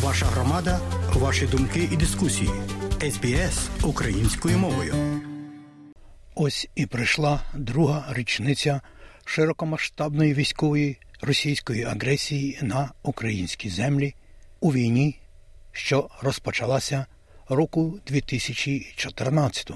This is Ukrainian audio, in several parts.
Ваша громада, ваші думки і дискусії. СБС українською мовою. Ось і прийшла друга річниця широкомасштабної військової російської агресії на українські землі у війні, що розпочалася року 2014.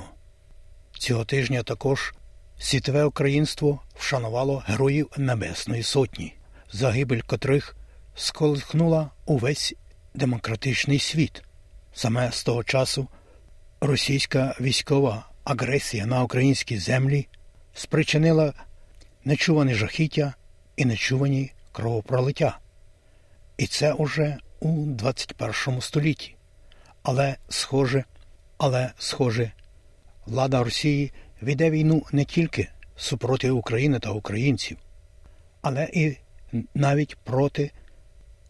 Цього тижня також світове українство вшанувало героїв Небесної Сотні, загибель котрих сколихнула увесь демократичний світ. Саме з того часу російська військова агресія на українські землі спричинила нечувані жахіття і нечувані кровопролиття. І це уже у 21 столітті. Але схоже, але схоже, влада Росії веде війну не тільки супроти України та українців, але і навіть проти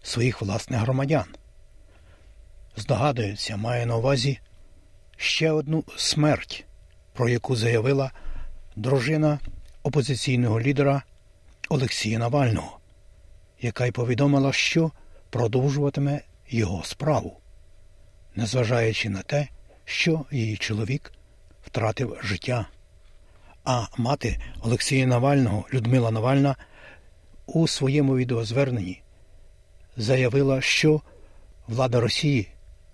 своїх власних громадян. Здогадується, має на увазі ще одну смерть, про яку заявила дружина опозиційного лідера Олексія Навального, яка й повідомила, що продовжуватиме його справу, незважаючи на те, що її чоловік втратив життя. А мати Олексія Навального Людмила Навальна у своєму відеозверненні заявила, що влада Росії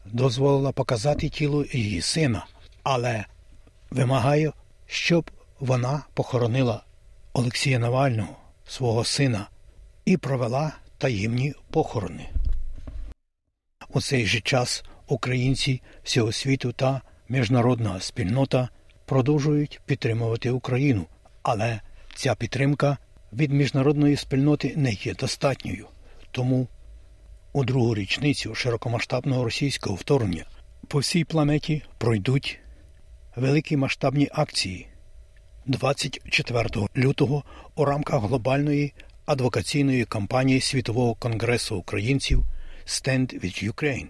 дозволила показати тіло її сина, але вимагає, щоб вона похоронила Олексія Навального, свого сина, і провела таємні похорони. У цей же час українці всього світу та міжнародна спільнота продовжують підтримувати Україну, але ця підтримка від міжнародної спільноти не є достатньою. Тому у другу річницю широкомасштабного російського вторгнення по всій планеті пройдуть великі масштабні акції 24 лютого у рамках глобальної адвокаційної кампанії Світового конгресу українців Stand with Ukraine.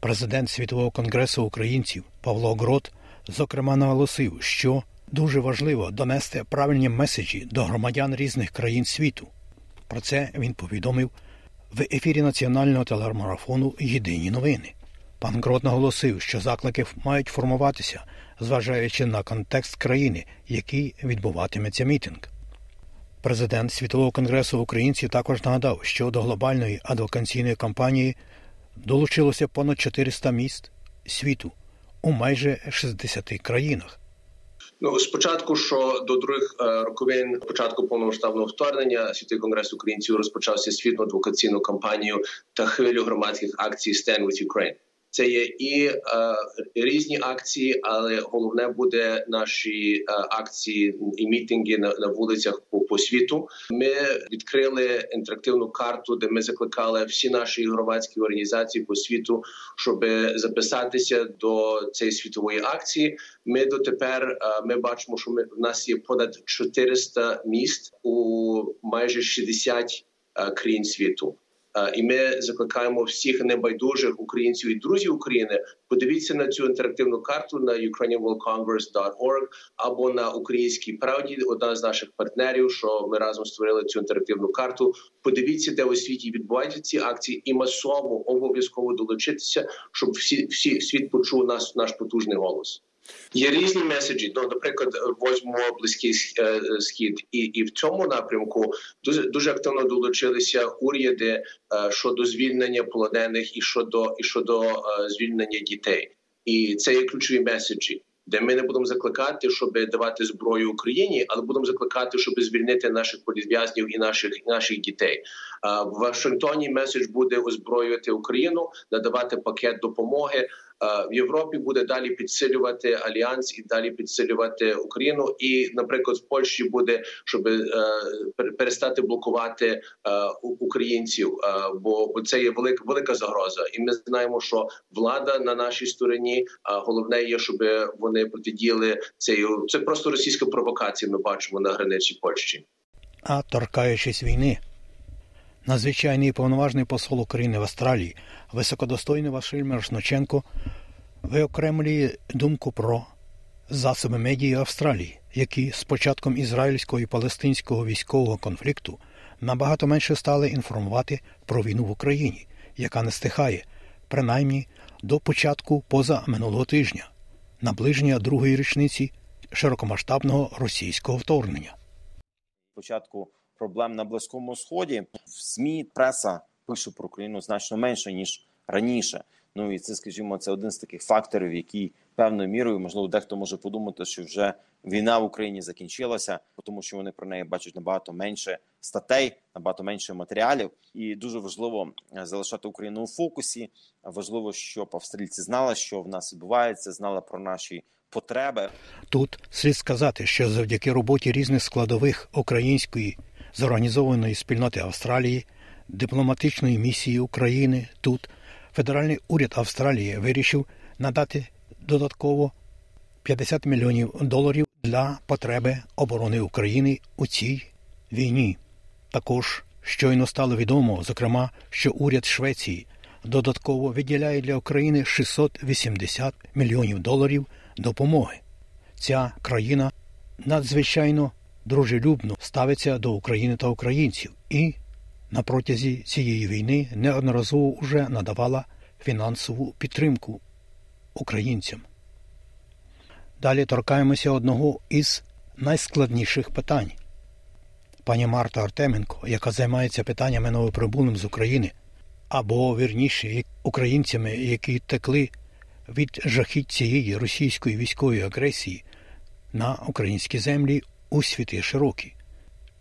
Президент Світового конгресу українців Павло Грот зокрема наголосив, що дуже важливо донести правильні меседжі до громадян різних країн світу. Про це він повідомив в ефірі національного телемарафону Єдині новини. Пан Грот наголосив, що заклики мають формуватися, зважаючи на контекст країни, який відбуватиметься мітинг. Президент Світового конгресу українців також нагадав, що до глобальної адвокаційної кампанії долучилося понад 400 міст світу у майже 60 країнах. Ну, спочатку, що до других е, роковин початку повномасштабного вторгнення світовий конгрес українців розпочався світну адвокаційну кампанію та хвилю громадських акцій «Stand with Ukraine». Це є і е, різні акції, але головне буде наші е, акції і мітинги на, на вулицях по, по світу. Ми відкрили інтерактивну карту, де ми закликали всі наші громадські організації по світу, щоб записатися до цієї світової акції. Ми дотепер е, ми бачимо, що ми в нас є понад 400 міст у майже 60 е, країн світу. І ми закликаємо всіх небайдужих українців і друзів України. Подивіться на цю інтерактивну карту на ukrainianworldcongress.org або на українській правді. Одна з наших партнерів, що ми разом створили цю інтерактивну карту. Подивіться, де у світі відбуваються ці акції, і масово обов'язково долучитися, щоб всі всі світ почув нас наш потужний голос. Є різні меседжі. Ну, наприклад, возьмемо близький е, схід, і і в цьому напрямку дуже дуже активно долучилися уряди е, щодо звільнення полонених і щодо і щодо е, звільнення дітей. І це є ключові меседжі. Де ми не будемо закликати, щоб давати зброю Україні, але будемо закликати, щоб звільнити наших політв'язнів і наших і наших дітей. В Вашингтоні меседж буде озброювати Україну, надавати пакет допомоги в Європі буде далі підсилювати альянс і далі підсилювати Україну. І, наприклад, в Польщі буде, щоб е, перестати блокувати е, українців, е, бо це є велика велика загроза, і ми знаємо, що влада на нашій стороні. А головне є, щоб вони протидіяли цією. Це просто російська провокація. Ми бачимо на границі Польщі. А торкаючись війни. Надзвичайний повноважний посол України в Австралії, високодостойний Василь Мирошниченко, виокремлює думку про засоби медії Австралії, які з початком ізраїльського і палестинського військового конфлікту набагато менше стали інформувати про війну в Україні, яка не стихає, принаймні до початку поза минулого тижня, наближення другої річниці широкомасштабного російського вторгнення. Початку проблем на близькому сході в змі преса пише про Україну значно менше ніж раніше. Ну і це, скажімо, це один з таких факторів, який певною мірою можливо дехто може подумати, що вже війна в Україні закінчилася, тому що вони про неї бачать набагато менше статей, набагато менше матеріалів. І дуже важливо е, залишати Україну у фокусі. Важливо, щоб австрійці знали, що в нас відбувається, знали про наші потреби. Тут слід сказати, що завдяки роботі різних складових української зорганізованої спільноти Австралії, дипломатичної місії України тут федеральний уряд Австралії вирішив надати додатково 50 мільйонів доларів для потреби оборони України у цій війні. Також щойно стало відомо, зокрема, що уряд Швеції додатково виділяє для України 680 мільйонів доларів допомоги. Ця країна надзвичайно дружелюбно ставиться до України та українців і на протязі цієї війни неодноразово вже надавала фінансову підтримку українцям. Далі торкаємося одного із найскладніших питань. Пані Марта Артеменко, яка займається питаннями новоприбулим з України, або вірніше українцями, які текли від жахіть цієї російської військової агресії на українські землі у світи широкі.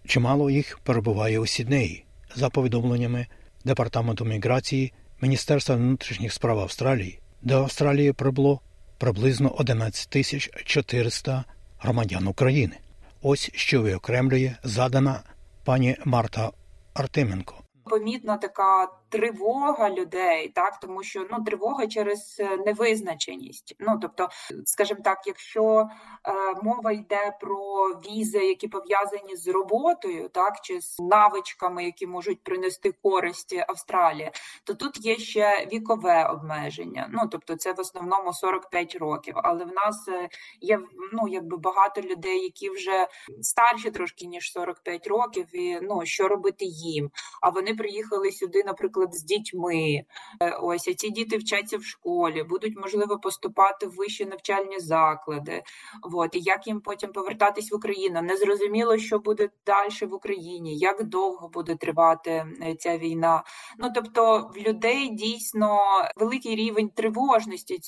Чимало їх перебуває у Сіднеї, за повідомленнями Департаменту міграції Міністерства внутрішніх справ Австралії, до Австралії прибуло приблизно 11 тисяч 400 громадян України. Ось що виокремлює задана пані Марта Артеменко. Помітна така тривога людей, так тому що ну тривога через е, невизначеність. Ну тобто, скажімо так, якщо е, мова йде про візи, які пов'язані з роботою, так чи з навичками, які можуть принести користь Австралії, то тут є ще вікове обмеження. Ну тобто, це в основному 45 років. Але в нас е, є ну якби багато людей, які вже старші трошки ніж 45 років, і ну що робити їм? А вони приїхали сюди, наприклад наприклад, з дітьми. Е, ось а ці діти вчаться в школі, будуть можливо поступати в вищі навчальні заклади. От, і як їм потім повертатись в Україну? Незрозуміло, що буде далі в Україні, як довго буде тривати е, ця війна. Ну тобто, в людей дійсно великий рівень тривожності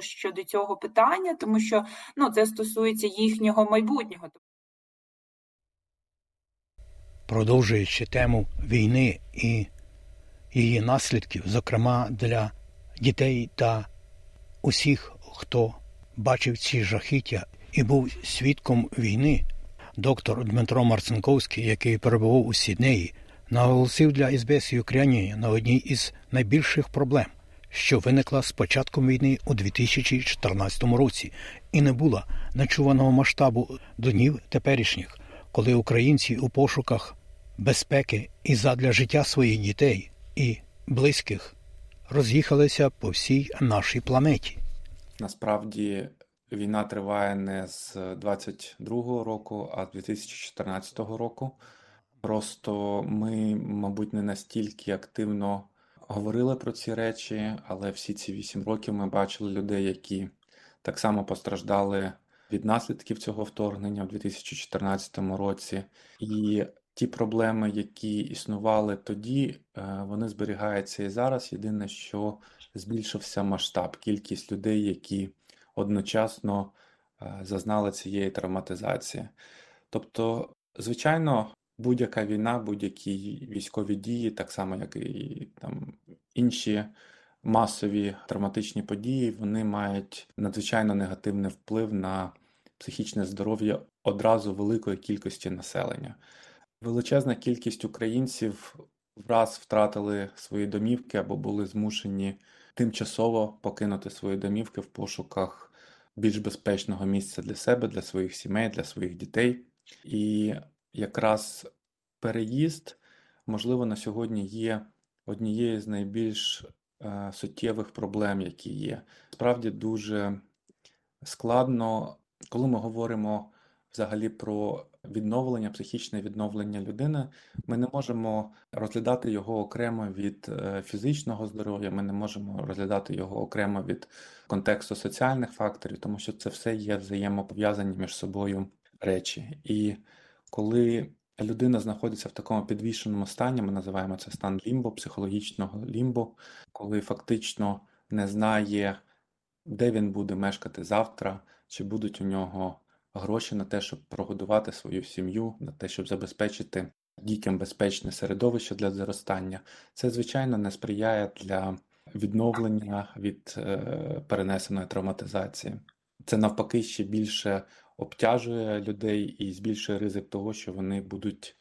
щодо цього питання, тому що ну це стосується їхнього майбутнього. Продовжуючи тему війни і її наслідків, зокрема для дітей та усіх, хто бачив ці жахіття і був свідком війни. Доктор Дмитро Марцинковський, який перебував у Сіднеї, наголосив для СБС Україні на одній із найбільших проблем, що виникла з початком війни у 2014 році, і не була начуваного масштабу до днів теперішніх, коли українці у пошуках безпеки і задля життя своїх дітей і близьких роз'їхалися по всій нашій планеті. Насправді війна триває не з 22-го року, а з 2014 року. Просто ми, мабуть, не настільки активно говорили про ці речі, але всі ці вісім років ми бачили людей, які так само постраждали від наслідків цього вторгнення в 2014 році, і ті проблеми, які існували тоді, е, вони зберігаються і зараз. Єдине, що збільшився масштаб, кількість людей, які одночасно е, зазнали цієї травматизації. Тобто, звичайно, будь-яка війна, будь-які військові дії, так само як і там інші масові травматичні події, вони мають надзвичайно негативний вплив на психічне здоров'я одразу великої кількості населення. Величезна кількість українців враз втратили свої домівки або були змушені тимчасово покинути свої домівки в пошуках більш безпечного місця для себе, для своїх сімей, для своїх дітей. І якраз переїзд, можливо, на сьогодні є однією з найбільш е, суттєвих проблем, які є. Справді дуже складно, коли ми говоримо взагалі про відновлення, психічне відновлення людини. Ми не можемо розглядати його окремо від е, фізичного здоров'я, ми не можемо розглядати його окремо від контексту соціальних факторів, тому що це все є взаємопов'язані між собою речі. І коли людина знаходиться в такому підвішеному стані, ми називаємо це стан лімбо, психологічного лімбо, коли фактично не знає, де він буде мешкати завтра, чи будуть у нього гроші на те, щоб прогодувати свою сім'ю, на те, щоб забезпечити дітям безпечне середовище для зростання. Це, звичайно, не сприяє для відновлення від е, перенесеної травматизації. Це навпаки ще більше обтяжує людей і збільшує ризик того, що вони будуть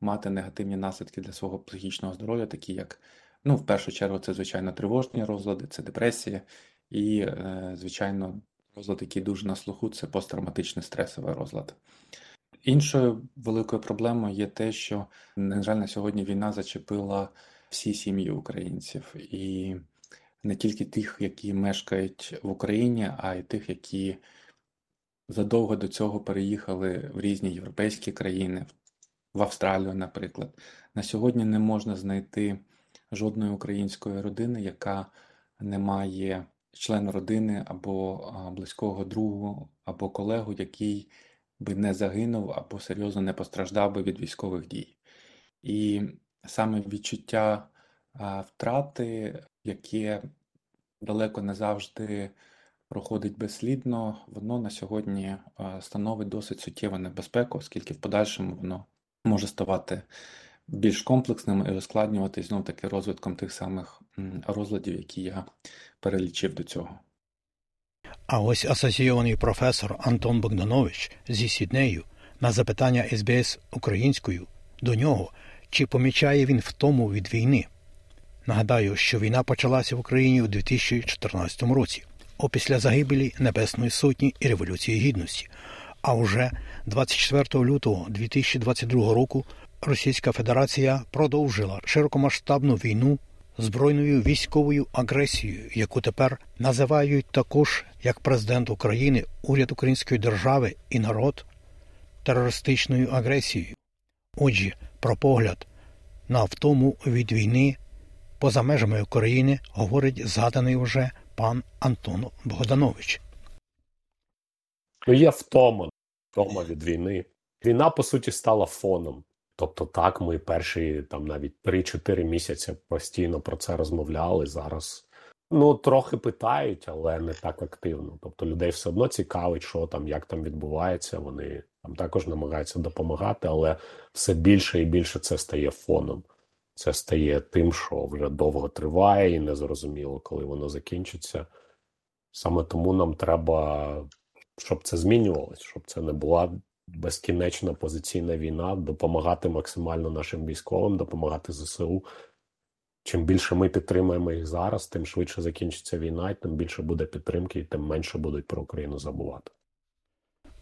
мати негативні наслідки для свого психічного здоров'я, такі як, ну, в першу чергу, це звичайно тривожні розлади, це депресія, і, е, звичайно, розлад, який дуже на слуху, це посттравматичний стресовий розлад. Іншою великою проблемою є те, що, на жаль, на сьогодні війна зачепила всі сім'ї українців, і не тільки тих, які мешкають в Україні, а й тих, які задовго до цього переїхали в різні європейські країни, в Австралію, наприклад. На сьогодні не можна знайти жодної української родини, яка не має члена родини або близького другу, або колегу, який би не загинув або серйозно не постраждав би від військових дій. І саме відчуття втрати, яке далеко не завжди проходить безслідно, воно на сьогодні становить досить суттєву небезпеку, оскільки в подальшому воно може ставати більш комплексним і ускладнюватись знов таки розвитком тих самих розладів, які я перелічив до цього. А ось асоційований професор Антон Богданович зі Сіднею на запитання СБС українською до нього, чи помічає він втому від війни. Нагадаю, що війна почалася в Україні у 2014 році, опісля загибелі Небесної Сотні і Революції Гідності. А уже 24 лютого 2022 року Російська Федерація продовжила широкомасштабну війну збройною військовою агресією, яку тепер називають також як президент України, уряд Української держави і народ терористичною агресією. Отже, про погляд на втому від війни поза межами України говорить згаданий уже пан Антон Богданович. Ну, є втома, втома від війни. Війна, по суті, стала фоном. Тобто, так, ми перші там навіть 3-4 місяці постійно про це розмовляли. Зараз ну трохи питають, але не так активно. Тобто, людей все одно цікавить, що там, як там відбувається. Вони там також намагаються допомагати, але все більше і більше це стає фоном. Це стає тим, що вже довго триває, і незрозуміло, коли воно закінчиться. Саме тому нам треба, щоб це змінювалось, щоб це не була безкінечна позиційна війна, допомагати максимально нашим військовим, допомагати ЗСУ. Чим більше ми підтримуємо їх зараз, тим швидше закінчиться війна, і тим більше буде підтримки, і тим менше будуть про Україну забувати.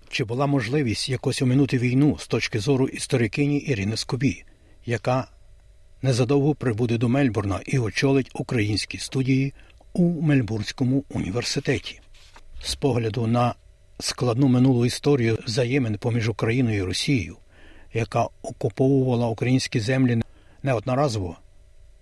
Чи була можливість якось оминути війну з точки зору історикині Ірини Скобі, яка незадовго прибуде до Мельбурна і очолить українські студії у Мельбурнському університеті? З погляду на складну минулу історію взаємин поміж Україною і Росією, яка окуповувала українські землі неодноразово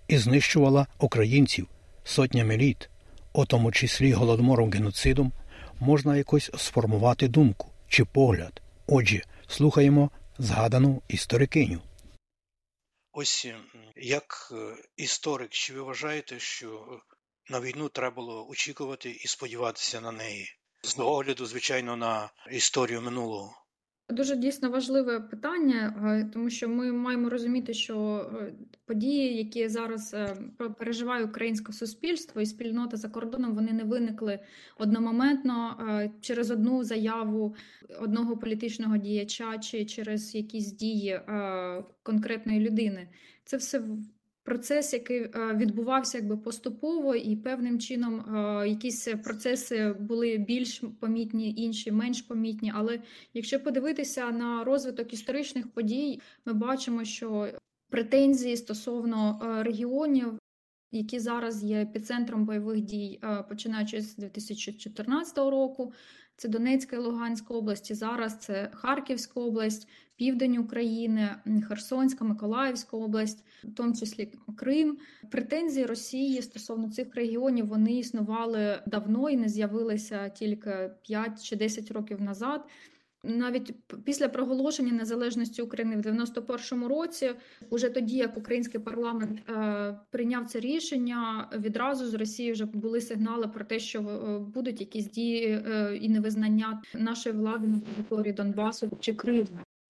і знищувала українців сотнями літ, у тому числі голодомором геноцидом, можна якось сформувати думку чи погляд. Отже, слухаємо згадану історикиню. Ось як історик, чи ви вважаєте, що на війну треба було очікувати і сподіватися на неї? З огляду, звичайно, на історію минулого. Дуже дійсно важливе питання, е, тому що ми маємо розуміти, що е, події, які зараз е, переживає українське суспільство і спільнота за кордоном, вони не виникли одномоментно через одну заяву одного політичного діяча чи через якісь дії конкретної людини. Це все процес, який е, відбувався якби поступово, і певним чином е, якісь процеси були більш помітні, інші менш помітні. Але якщо подивитися на розвиток історичних подій, ми бачимо, що претензії стосовно е, регіонів які зараз є епіцентром бойових дій, починаючи з 2014 року. Це Донецька і Луганська області. Зараз це Харківська область, південь України, Херсонська, Миколаївська область, в тому числі Крим. Претензії Росії стосовно цих регіонів вони існували давно і не з'явилися тільки 5 чи 10 років назад. Навіть після проголошення незалежності України в 91-му році, уже тоді, як український парламент е, прийняв це рішення, відразу з Росії вже були сигнали про те, що е, будуть якісь дії е, і невизнання нашої влади на території Донбасу чи Криму.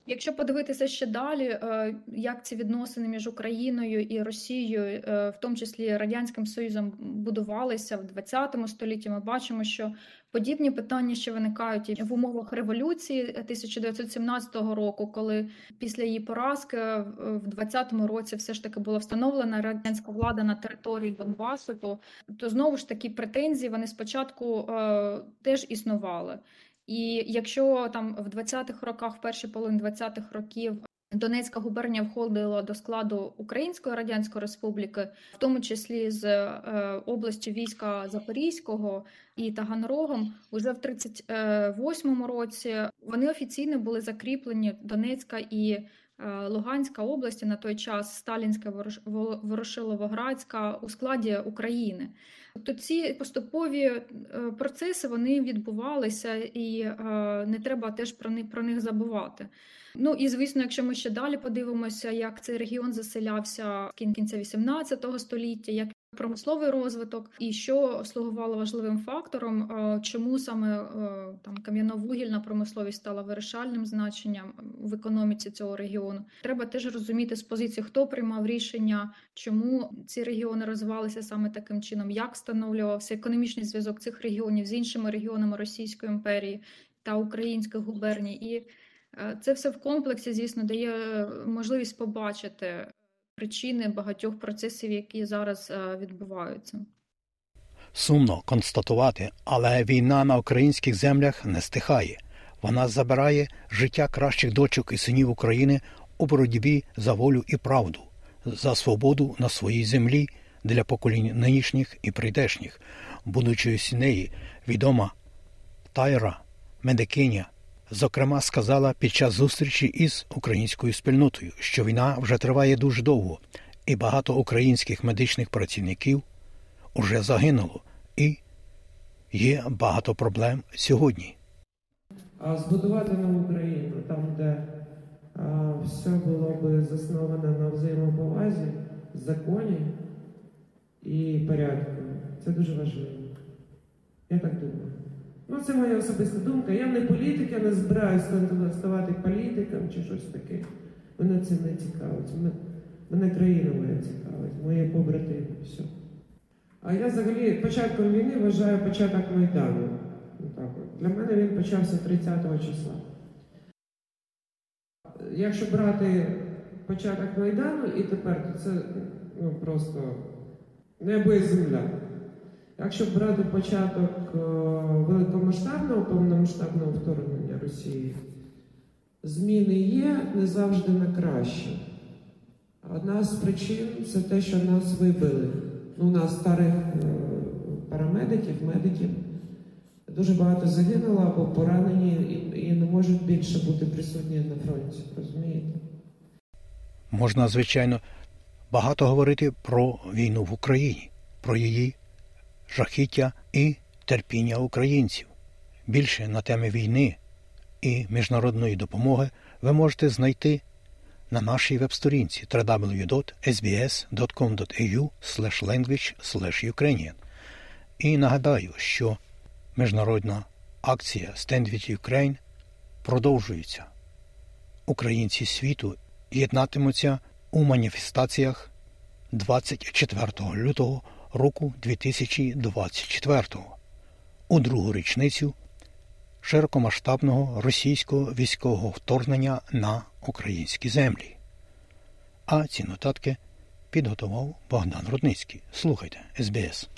Якщо подивитися ще далі, е, як ці відносини між Україною і Росією, е, в тому числі радянським Союзом, будувалися в 20 столітті, ми бачимо, що подібні питання ще виникають і в умовах революції 1917 року, коли після її поразки в 20-му році все ж таки була встановлена радянська влада на території Донбасу, то, то знову ж такі претензії вони спочатку е, теж існували. І якщо там в 20-х роках, в першій половині 20-х років Донецька губернія входила до складу Української Радянської Республіки, в тому числі з е, області війська Запорізького і Таганрогом, уже в 38-му році вони офіційно були закріплені Донецька і е, Луганська області на той час Сталінська Ворошиловоградська у складі України. Тобто ці поступові е, процеси вони відбувалися, і е, не треба теж про них про них забувати. Ну і звісно, якщо ми ще далі подивимося, як цей регіон заселявся в кінця 18 століття, як промисловий розвиток, і що слугувало важливим фактором, е, чому саме е, там кам'яно-вугільна промисловість стала вирішальним значенням в економіці цього регіону. Треба теж розуміти з позиції, хто приймав рішення, чому ці регіони розвивалися саме таким чином, як встановлювався економічний зв'язок цих регіонів з іншими регіонами Російської імперії та українських губерній. І це все в комплексі, звісно, дає можливість побачити причини багатьох процесів, які зараз е, відбуваються. Сумно констатувати, але війна на українських землях не стихає. Вона забирає життя кращих дочок і синів України у боротьбі за волю і правду, за свободу на своїй землі для поколінь нинішніх і прийдешніх, будучи неї відома Тайра, медикиня зокрема, сказала під час зустрічі із українською спільнотою, що війна вже триває дуже довго, і багато українських медичних працівників уже загинуло, і є багато проблем сьогодні. А збудувати нову Україну там, де а, все було би засноване на взаємоповазі, законі і порядку, це дуже важливо. Я так думаю. Ну, це моя особиста думка. Я не політик, я не збираюся ставати політиком чи щось таке. Мене це не цікавить. Мене, мене країна моя цікавить, мої побратими. все. А я взагалі початком війни вважаю початок Майдану. Так от. Для мене він почався 30 числа. Якщо брати початок Майдану і тепер, то це ну, просто небо і земля. Якщо брати початок великомасштабного повномасштабного вторгнення Росії, зміни є не завжди на краще. Одна з причин це те, що нас вибили. Ну, у нас старих е, парамедиків, медиків дуже багато загинуло або поранені і не можуть більше бути присутні на фронті. Розумієте? Можна, звичайно, багато говорити про війну в Україні, про її жахіття і терпіння українців. Більше на теми війни і міжнародної допомоги ви можете знайти на нашій веб-сторінці www.sbs.com.au language Ukrainian. І нагадаю, що міжнародна акція Stand with Ukraine продовжується. Українці світу єднатимуться у маніфестаціях 24 лютого року 2024 у другу річницю широкомасштабного російського військового вторгнення на українські землі. А ці нотатки підготував Богдан Рудницький. Слухайте СБС.